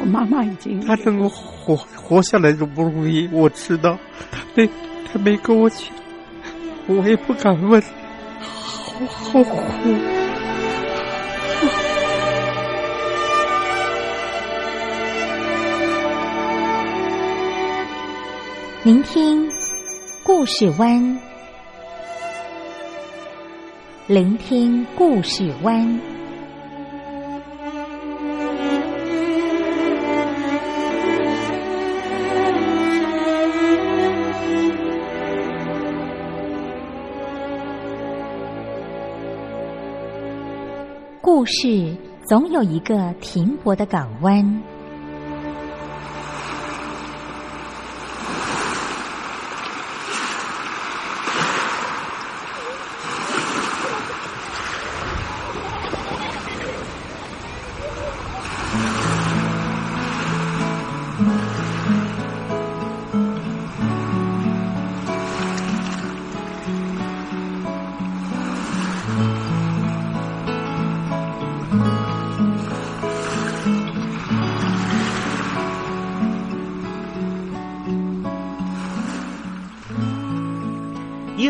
我妈妈已经她能够活活下来都不容易，我知道。她没她没跟我讲，我也不敢问，好好苦。聆听故事湾，聆听故事湾。故事总有一个停泊的港湾。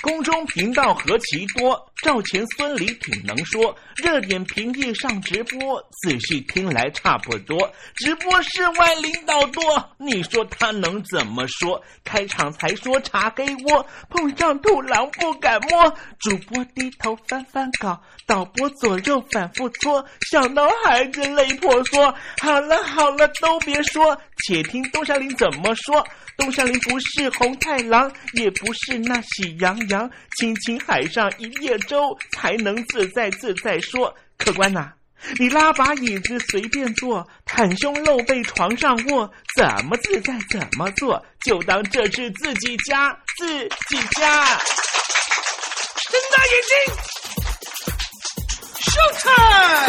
宫中频道何其多，赵钱孙李挺能说。热点平地上直播，仔细听来差不多。直播室外领导多，你说他能怎么说？开场才说茶黑窝，碰上兔狼不敢摸。主播低头翻翻稿，导播左右反复搓，想到孩子泪婆娑。好了好了，都别说，且听东山林怎么说。东山林不是红太狼，也不是那喜羊羊，亲亲海上一叶舟，才能自在自在说。客官呐、你拉把椅子随便坐，袒胸露背床上卧，怎么自在怎么做，就当这是自己家，自己家。睁大眼睛 Showtime!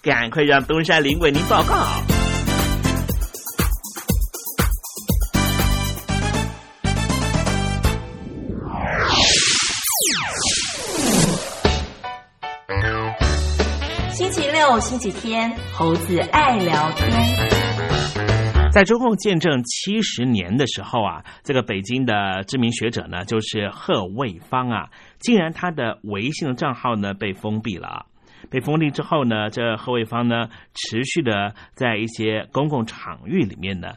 赶快让东山林为您报告。星期六、星期天，猴子爱聊天。在中共建政七十年的时候啊，这个北京的知名学者呢，就是贺卫方啊，竟然他的微信的账号呢被封闭了。被封闭之后呢，这贺卫方呢，持续的在一些公共场域里面呢，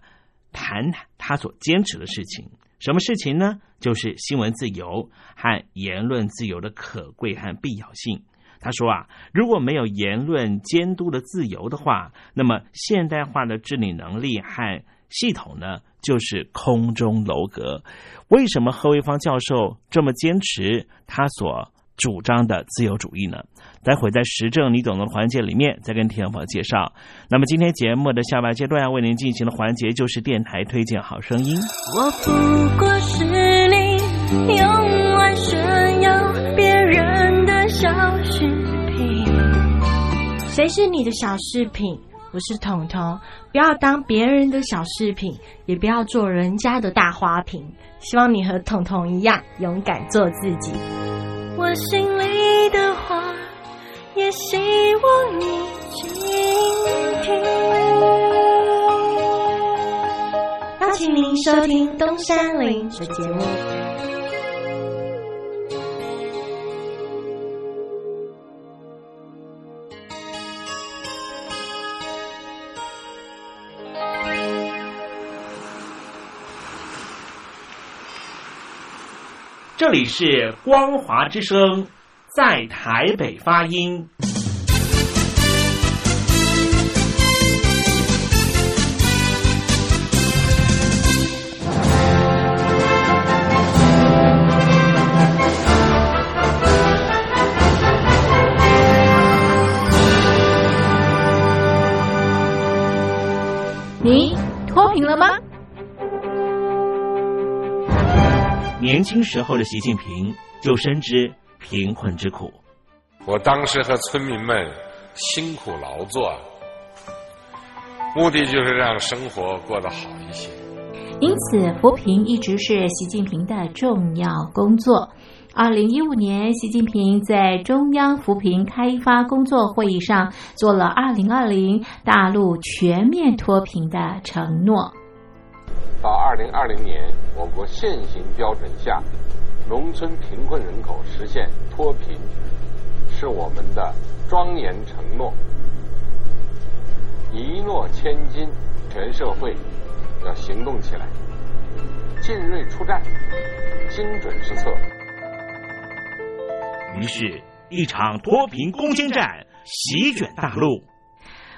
谈他所坚持的事情。什么事情呢？就是新闻自由和言论自由的可贵和必要性。他说啊，如果没有言论监督的自由的话，那么现代化的治理能力和系统呢，就是空中楼阁。为什么贺卫方教授这么坚持他所主张的自由主义呢？待会在时政你懂的环节里面再跟听众朋友介绍。那么今天节目的下半阶段要为您进行的环节就是电台推荐好声音。我不过是你用来炫耀别人的小饰品。谁是你的小饰品？我是彤彤。不要当别人的小饰品，也不要做人家的大花瓶。希望你和彤彤一样，勇敢做自己。我心里。也希望你倾听。邀请您收听东山林的节目。这里是光华之声。在台北发音。你脱贫了吗？年轻时候的习近平就深知。贫困之苦，我当时和村民们辛苦劳作，目的就是让生活过得好一些。因此，扶贫一直是习近平的重要工作。二零一五年，习近平在中央扶贫开发工作会议上做了二零二零大陆全面脱贫的承诺。到二零二零年，我国现行标准下。农村贫困人口实现脱贫，是我们的庄严承诺。一诺千金，全社会要行动起来，进锐出战，精准施策。于是，一场脱贫攻坚战席卷大陆。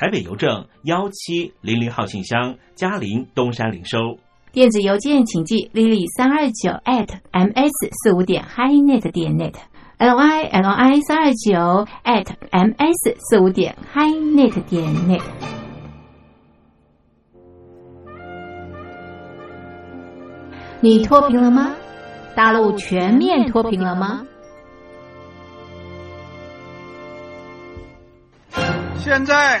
台北邮政幺七零零号信箱，嘉陵东山零收。电子邮件请寄 lily 三二九 at ms 四五点 highnet 点 net l y l i 三二九 at ms 四五点 highnet 点 net。你脱贫了吗？大陆全面脱贫了吗？现在，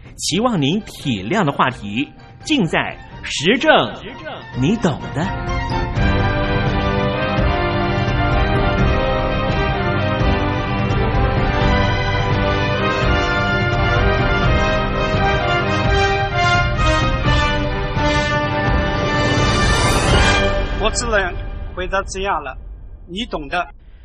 期望您体谅的话题，尽在时政，你懂的。我只能回答这样了，你懂的。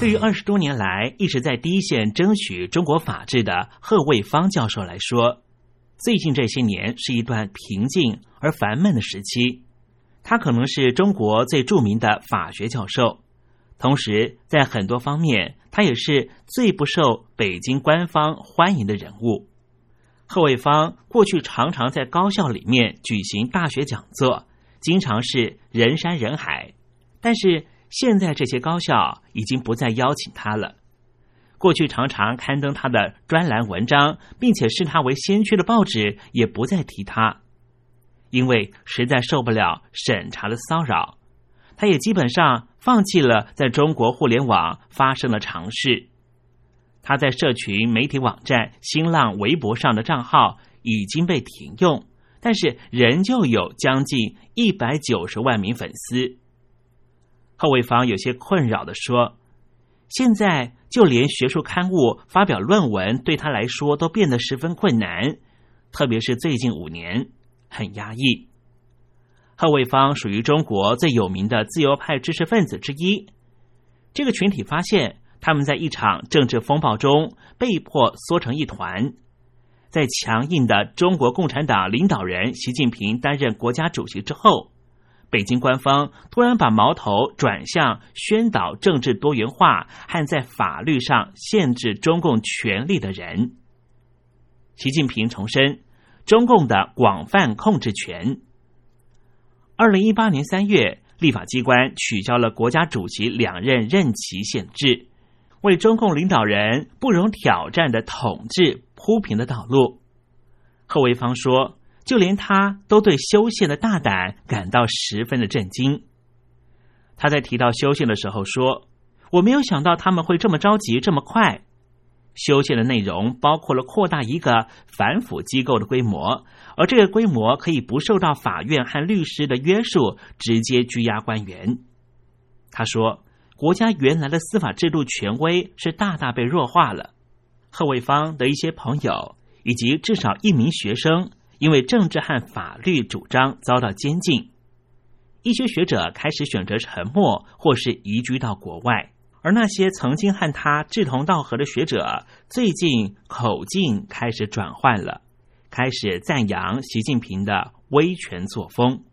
对于二十多年来一直在第一线争取中国法治的贺卫方教授来说，最近这些年是一段平静而烦闷的时期。他可能是中国最著名的法学教授，同时在很多方面，他也是最不受北京官方欢迎的人物。贺卫方过去常常在高校里面举行大学讲座，经常是人山人海。但是现在这些高校已经不再邀请他了。过去常常刊登他的专栏文章，并且视他为先驱的报纸也不再提他。因为实在受不了审查的骚扰，他也基本上放弃了在中国互联网发生的尝试。他在社群媒体网站新浪微博上的账号已经被停用，但是仍旧有将近一百九十万名粉丝。贺卫方有些困扰的说：“现在就连学术刊物发表论文对他来说都变得十分困难，特别是最近五年。”很压抑。贺卫方属于中国最有名的自由派知识分子之一。这个群体发现，他们在一场政治风暴中被迫缩成一团。在强硬的中国共产党领导人习近平担任国家主席之后，北京官方突然把矛头转向宣导政治多元化和在法律上限制中共权力的人。习近平重申。中共的广泛控制权。二零一八年三月，立法机关取消了国家主席两任任期限制，为中共领导人不容挑战的统治铺平了道路。贺维芳说：“就连他都对修宪的大胆感到十分的震惊。”他在提到修宪的时候说：“我没有想到他们会这么着急，这么快。”修宪的内容包括了扩大一个反腐机构的规模，而这个规模可以不受到法院和律师的约束，直接拘押官员。他说：“国家原来的司法制度权威是大大被弱化了。”贺卫方的一些朋友以及至少一名学生因为政治和法律主张遭到监禁，一些学者开始选择沉默或是移居到国外。而那些曾经和他志同道合的学者，最近口径开始转换了，开始赞扬习近平的威权作风。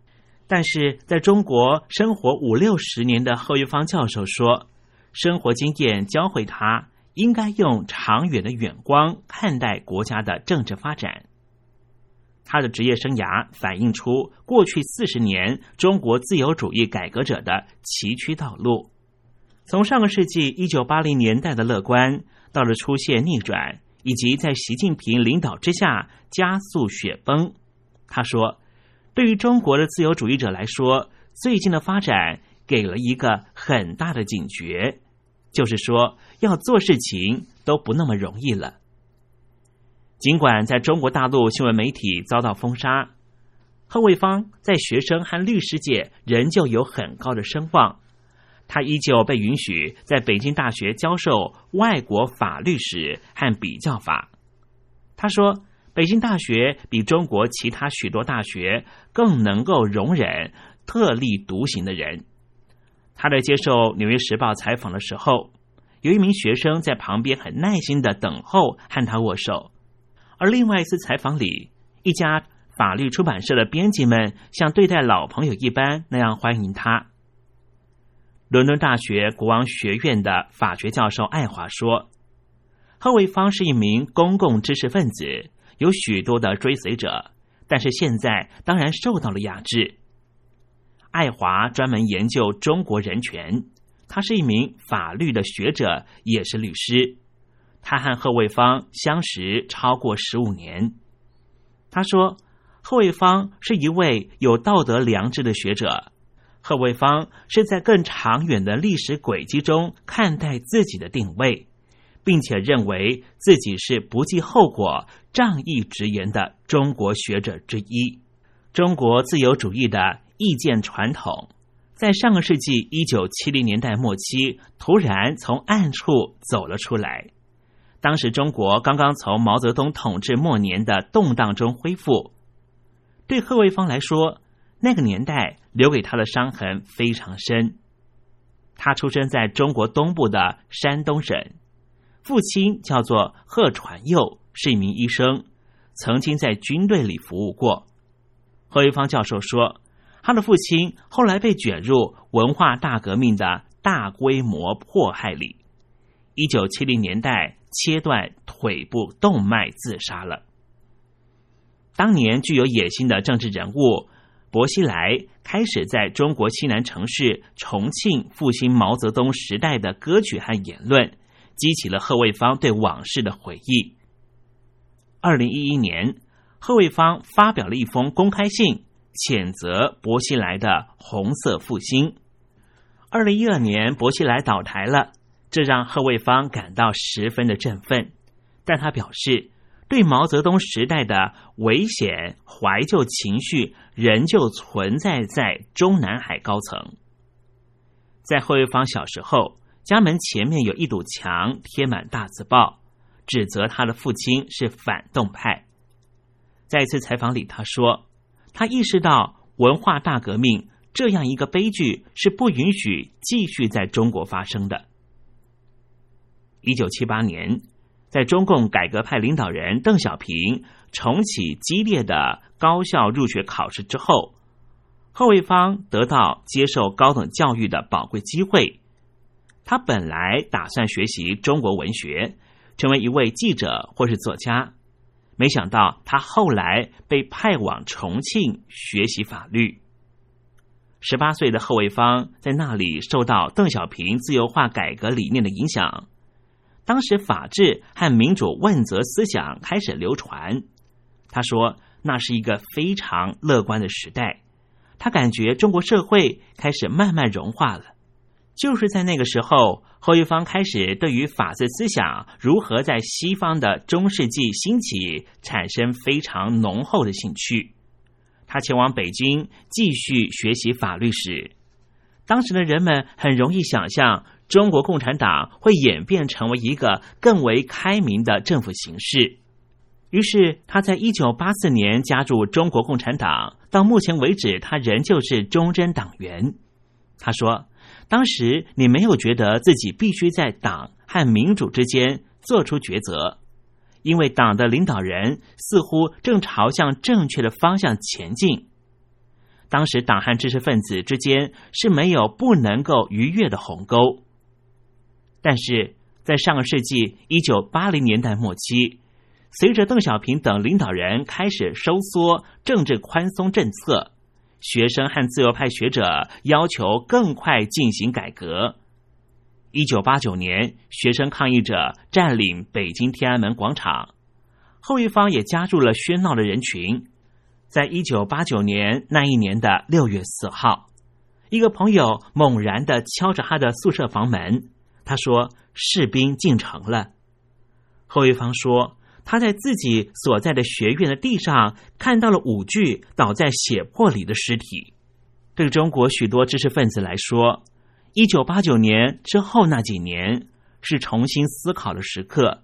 但是，在中国生活五六十年的贺玉芳教授说，生活经验教会他应该用长远的眼光看待国家的政治发展。他的职业生涯反映出过去四十年中国自由主义改革者的崎岖道路。从上个世纪一九八零年代的乐观，到了出现逆转，以及在习近平领导之下加速雪崩。他说：“对于中国的自由主义者来说，最近的发展给了一个很大的警觉，就是说要做事情都不那么容易了。尽管在中国大陆新闻媒体遭到封杀，贺卫方在学生和律师界仍旧有很高的声望。”他依旧被允许在北京大学教授外国法律史和比较法。他说：“北京大学比中国其他许多大学更能够容忍特立独行的人。”他在接受《纽约时报》采访的时候，有一名学生在旁边很耐心的等候和他握手。而另外一次采访里，一家法律出版社的编辑们像对待老朋友一般那样欢迎他。伦敦大学国王学院的法学教授爱华说：“贺卫方是一名公共知识分子，有许多的追随者，但是现在当然受到了压制。”爱华专门研究中国人权，他是一名法律的学者，也是律师。他和贺卫方相识超过十五年。他说：“贺卫方是一位有道德良知的学者。”贺卫方是在更长远的历史轨迹中看待自己的定位，并且认为自己是不计后果、仗义直言的中国学者之一。中国自由主义的意见传统，在上个世纪一九七零年代末期突然从暗处走了出来。当时中国刚刚从毛泽东统治末年的动荡中恢复，对贺卫方来说。那个年代留给他的伤痕非常深。他出生在中国东部的山东省，父亲叫做贺传佑，是一名医生，曾经在军队里服务过。贺卫方教授说，他的父亲后来被卷入文化大革命的大规模迫害里，一九七零年代切断腿部动脉自杀了。当年具有野心的政治人物薄熙来开始在中国西南城市重庆复兴毛泽东时代的歌曲和言论，激起了贺卫方对往事的回忆。二零一一年，贺卫方发表了一封公开信，谴责薄熙来的红色复兴。二零一二年，薄熙来倒台了，这让贺卫方感到十分的振奋，但他表示。对毛泽东时代的危险怀旧情绪仍旧存在在中南海高层。在贺卫方小时候，家门前面有一堵墙贴满大字报，指责他的父亲是反动派。在一次采访里，他说：“他意识到文化大革命这样一个悲剧是不允许继续在中国发生的。”一九七八年。在中共改革派领导人邓小平重启激烈的高校入学考试之后，贺卫方得到接受高等教育的宝贵机会。他本来打算学习中国文学，成为一位记者或是作家，没想到他后来被派往重庆学习法律。十八岁的贺卫方在那里受到邓小平自由化改革理念的影响。当时法治和民主问责思想开始流传，他说那是一个非常乐观的时代。他感觉中国社会开始慢慢融化了。就是在那个时候，后一方开始对于法治思想如何在西方的中世纪兴起产生非常浓厚的兴趣。他前往北京继续学习法律史。当时的人们很容易想象。中国共产党会演变成为一个更为开明的政府形式。于是，他在一九八四年加入中国共产党，到目前为止，他仍旧是忠贞党员。他说：“当时你没有觉得自己必须在党和民主之间做出抉择，因为党的领导人似乎正朝向正确的方向前进。当时，党和知识分子之间是没有不能够逾越的鸿沟。”但是在上个世纪一九八零年代末期，随着邓小平等领导人开始收缩政治宽松政策，学生和自由派学者要求更快进行改革。一九八九年，学生抗议者占领北京天安门广场，后一方也加入了喧闹的人群。在一九八九年那一年的六月四号，一个朋友猛然的敲着他的宿舍房门。他说：“士兵进城了。”后一方说：“他在自己所在的学院的地上看到了五具倒在血泊里的尸体。”对中国许多知识分子来说，一九八九年之后那几年是重新思考的时刻，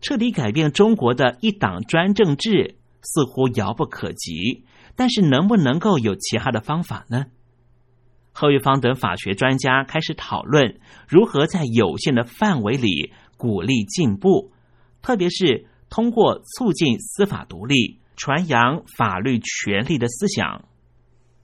彻底改变中国的一党专政制似乎遥不可及。但是，能不能够有其他的方法呢？贺玉芳等法学专家开始讨论如何在有限的范围里鼓励进步，特别是通过促进司法独立、传扬法律权利的思想。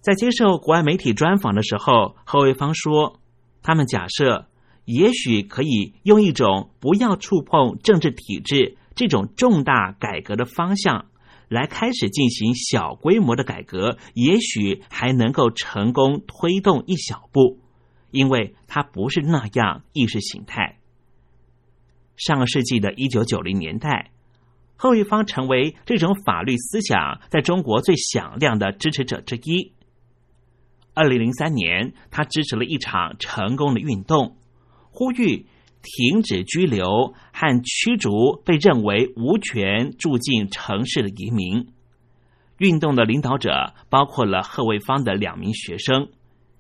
在接受国外媒体专访的时候，贺卫方说：“他们假设，也许可以用一种不要触碰政治体制这种重大改革的方向。”来开始进行小规模的改革，也许还能够成功推动一小步，因为它不是那样意识形态。上个世纪的一九九零年代，后一方成为这种法律思想在中国最响亮的支持者之一。二零零三年，他支持了一场成功的运动，呼吁。停止拘留和驱逐被认为无权住进城市的移民。运动的领导者包括了贺卫方的两名学生。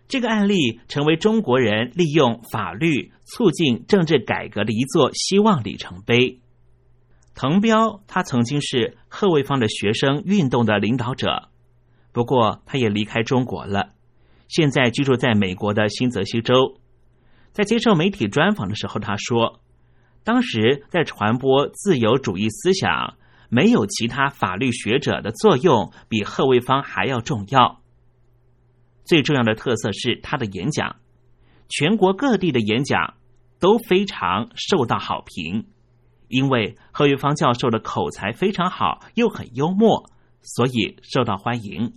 这个案例成为中国人利用法律促进政治改革的一座希望里程碑。滕彪他曾经是贺卫方的学生运动的领导者，不过他也离开中国了，现在居住在美国的新泽西州。在接受媒体专访的时候，他说：“当时在传播自由主义思想，没有其他法律学者的作用比贺卫方还要重要。最重要的特色是他的演讲，全国各地的演讲都非常受到好评，因为贺卫方教授的口才非常好，又很幽默，所以受到欢迎。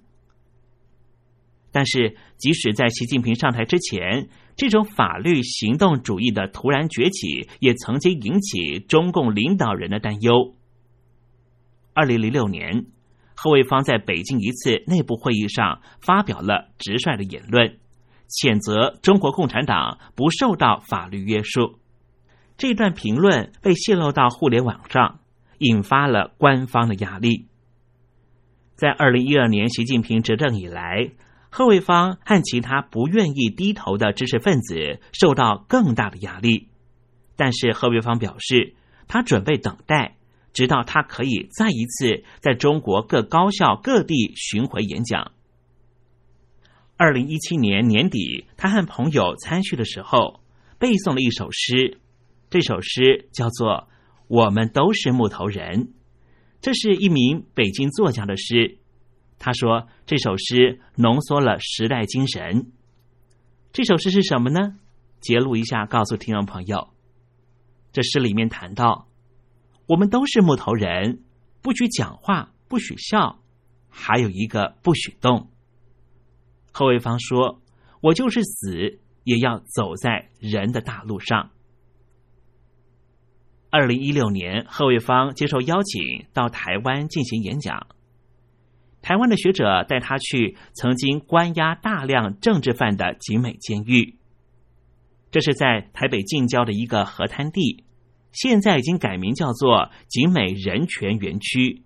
但是，即使在习近平上台之前，这种法律行动主义的突然崛起，也曾经引起中共领导人的担忧。二零零六年，贺卫方在北京一次内部会议上发表了直率的言论，谴责中国共产党不受到法律约束。这段评论被泄露到互联网上，引发了官方的压力。在二零一二年习近平执政以来。贺卫方和其他不愿意低头的知识分子受到更大的压力，但是贺卫方表示，他准备等待，直到他可以再一次在中国各高校各地巡回演讲。二零一七年年底，他和朋友参叙的时候，背诵了一首诗，这首诗叫做《我们都是木头人》，这是一名北京作家的诗。他说：“这首诗浓缩了时代精神。这首诗是什么呢？揭露一下，告诉听众朋友。这诗里面谈到，我们都是木头人，不许讲话，不许笑，还有一个不许动。”贺卫方说：“我就是死，也要走在人的大路上。”二零一六年，贺卫方接受邀请到台湾进行演讲。台湾的学者带他去曾经关押大量政治犯的景美监狱，这是在台北近郊的一个河滩地，现在已经改名叫做景美人权园区。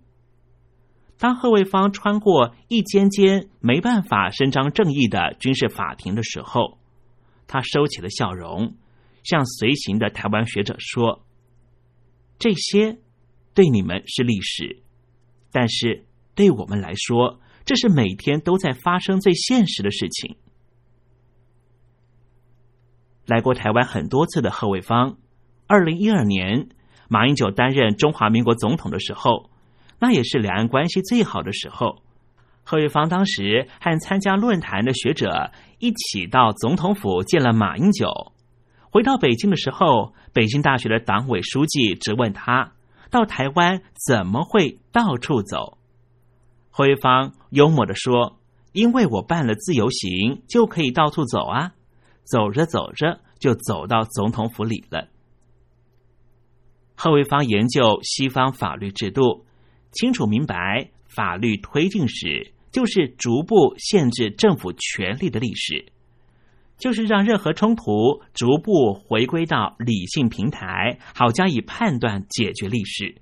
当贺卫方穿过一间间没办法伸张正义的军事法庭的时候，他收起了笑容，向随行的台湾学者说：“这些对你们是历史，但是。”对我们来说，这是每天都在发生最现实的事情。来过台湾很多次的贺卫方，二零一二年马英九担任中华民国总统的时候，那也是两岸关系最好的时候。贺卫方当时和参加论坛的学者一起到总统府见了马英九。回到北京的时候，北京大学的党委书记质问他：到台湾怎么会到处走？辉方幽默的说：“因为我办了自由行，就可以到处走啊，走着走着就走到总统府里了。”贺卫方研究西方法律制度，清楚明白法律推进史就是逐步限制政府权力的历史，就是让任何冲突逐步回归到理性平台，好加以判断解决历史。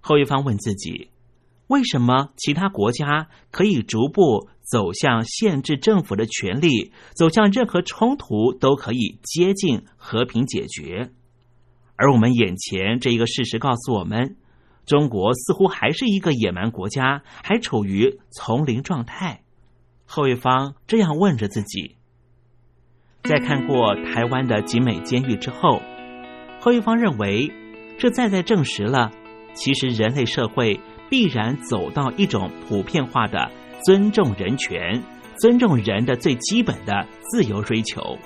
后一方问自己。为什么其他国家可以逐步走向限制政府的权利，走向任何冲突都可以接近和平解决，而我们眼前这一个事实告诉我们，中国似乎还是一个野蛮国家，还处于丛林状态。后一方这样问着自己。在看过台湾的集美监狱之后，后一方认为，这再再证实了，其实人类社会。必然走到一种普遍化的尊重人权、尊重人的最基本的自由追求。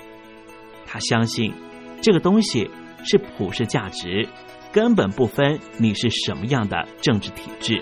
他相信这个东西是普世价值，根本不分你是什么样的政治体制。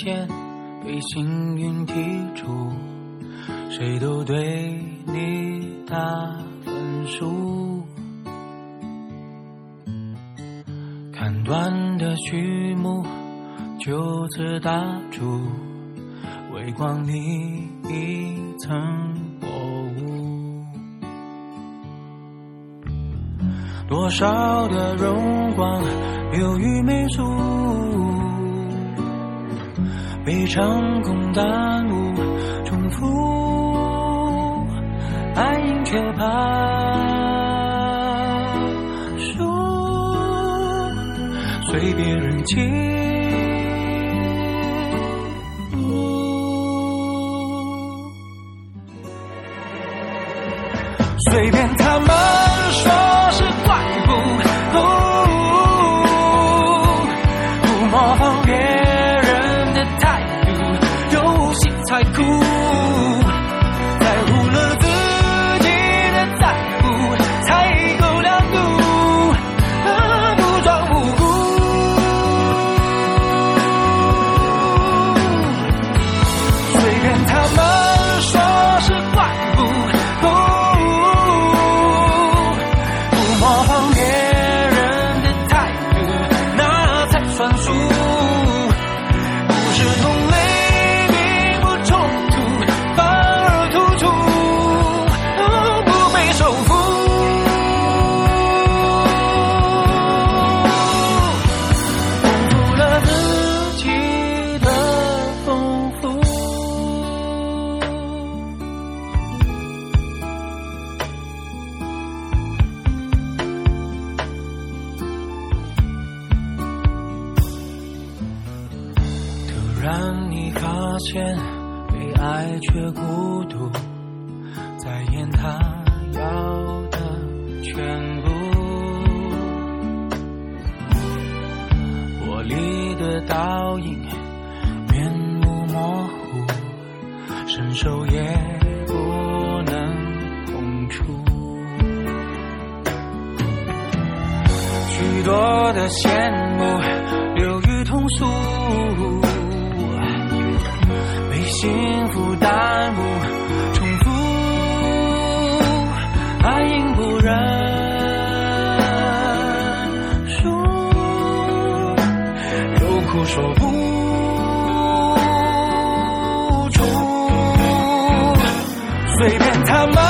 发现被幸运剔除，谁都对你打分数。看断的序幕就此打住，微光里一层薄雾。多少的荣光流于媚俗。一场空耽误，重复，爱赢却怕输，随别人起当你发现被爱却孤独，在演他要的全部。玻璃的倒影，面目模糊，伸手也不能碰触。许多的羡慕幸福耽误，重复，爱应不认输，有苦说不出，随便他们。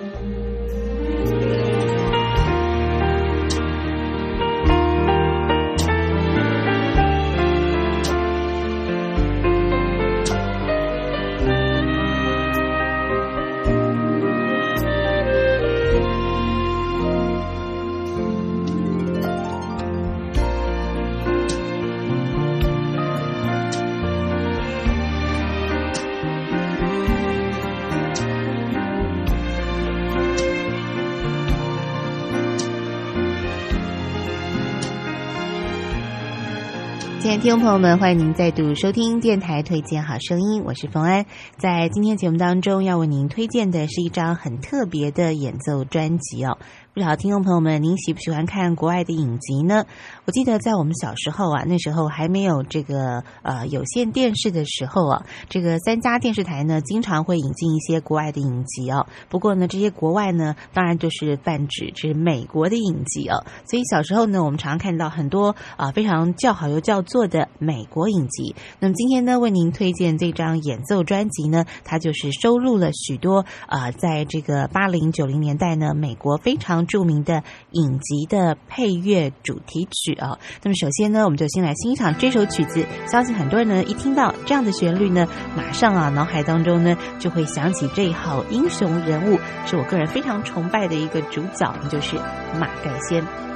听众朋友们，欢迎您再度收听电台推荐好声音，我是冯安。在今天节目当中，要为您推荐的是一张很特别的演奏专辑哦。不知道听众朋友们，您喜不喜欢看国外的影集呢？我记得在我们小时候啊，那时候还没有这个呃有线电视的时候啊，这个三家电视台呢经常会引进一些国外的影集哦。不过呢，这些国外呢，当然就是泛指是美国的影集哦。所以小时候呢，我们常常看到很多啊非常叫好又叫座的美国影集。那么今天呢，为您推荐这张演奏专辑呢，它就是收录了许多啊在这个八零九零年代呢，美国非常著名的影集的配乐主题曲啊。那么首先呢，我们就先来欣赏这首曲子。相信很多人呢，一听到这样的旋律呢，马上啊，脑海当中呢就会想起这一号英雄人物，是我个人非常崇拜的一个主角，就是马盖先。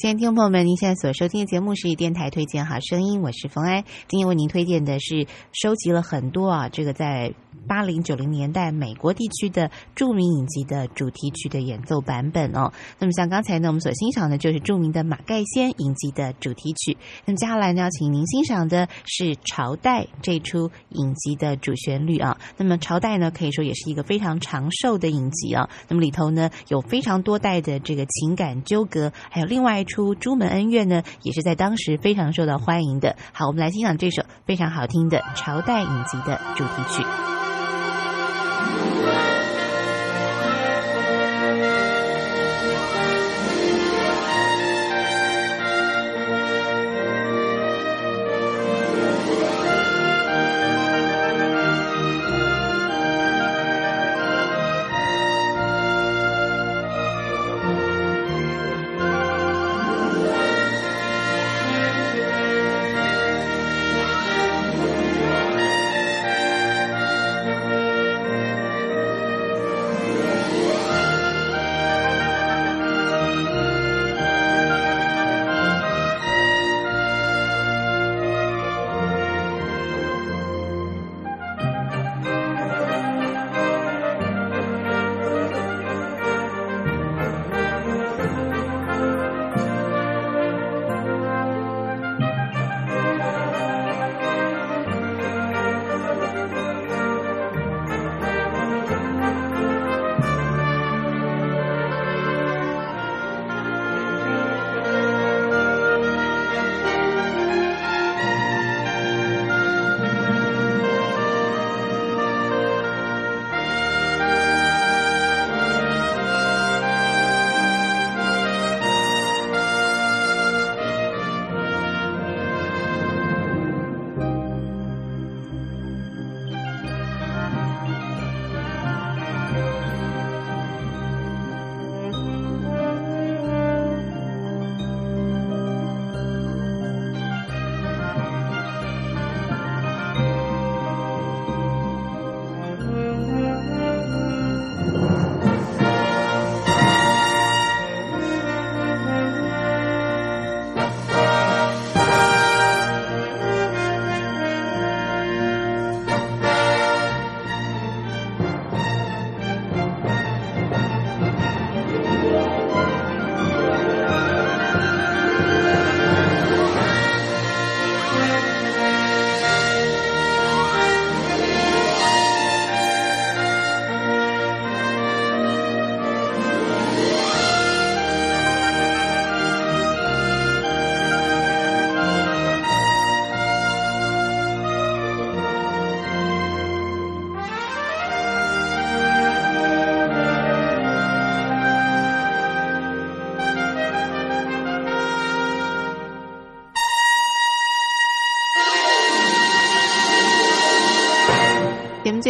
亲爱的听众朋友们，您现在所收听的节目是电台推荐好声音，我是冯安。今天为您推荐的是收集了很多啊，这个在八零九零年代美国地区的著名影集的主题曲的演奏版本哦。那么像刚才呢，我们所欣赏的就是著名的马盖先影集的主题曲。那么接下来呢，要请您欣赏的是《朝代》这出影集的主旋律啊。那么《朝代》呢，可以说也是一个非常长寿的影集啊。那么里头呢，有非常多代的这个情感纠葛，还有另外一出《朱门恩怨》呢，也是在当时非常受到欢迎的。好，我们来欣赏这首非常好听的《朝代》影集的主题曲。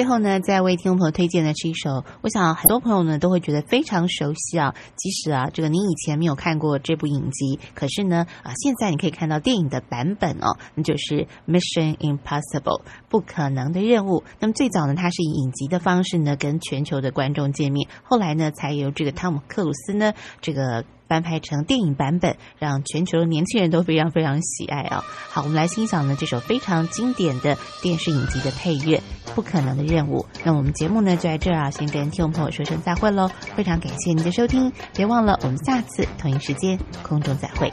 最后呢，再为听众朋友推荐的是一首，我想很多朋友呢都会觉得非常熟悉啊。即使啊，这个您以前没有看过这部影集，可是呢，啊，现在你可以看到电影的版本哦，那就是《Mission Impossible》不可能的任务。那么最早呢，它是以影集的方式呢跟全球的观众见面，后来呢，才由这个汤姆克鲁斯呢这个。翻拍成电影版本，让全球的年轻人都非常非常喜爱啊！好，我们来欣赏呢这首非常经典的电视影集的配乐《不可能的任务》。那我们节目呢就在这儿啊，先跟听众朋友说声再会喽！非常感谢您的收听，别忘了我们下次同一时间空中再会。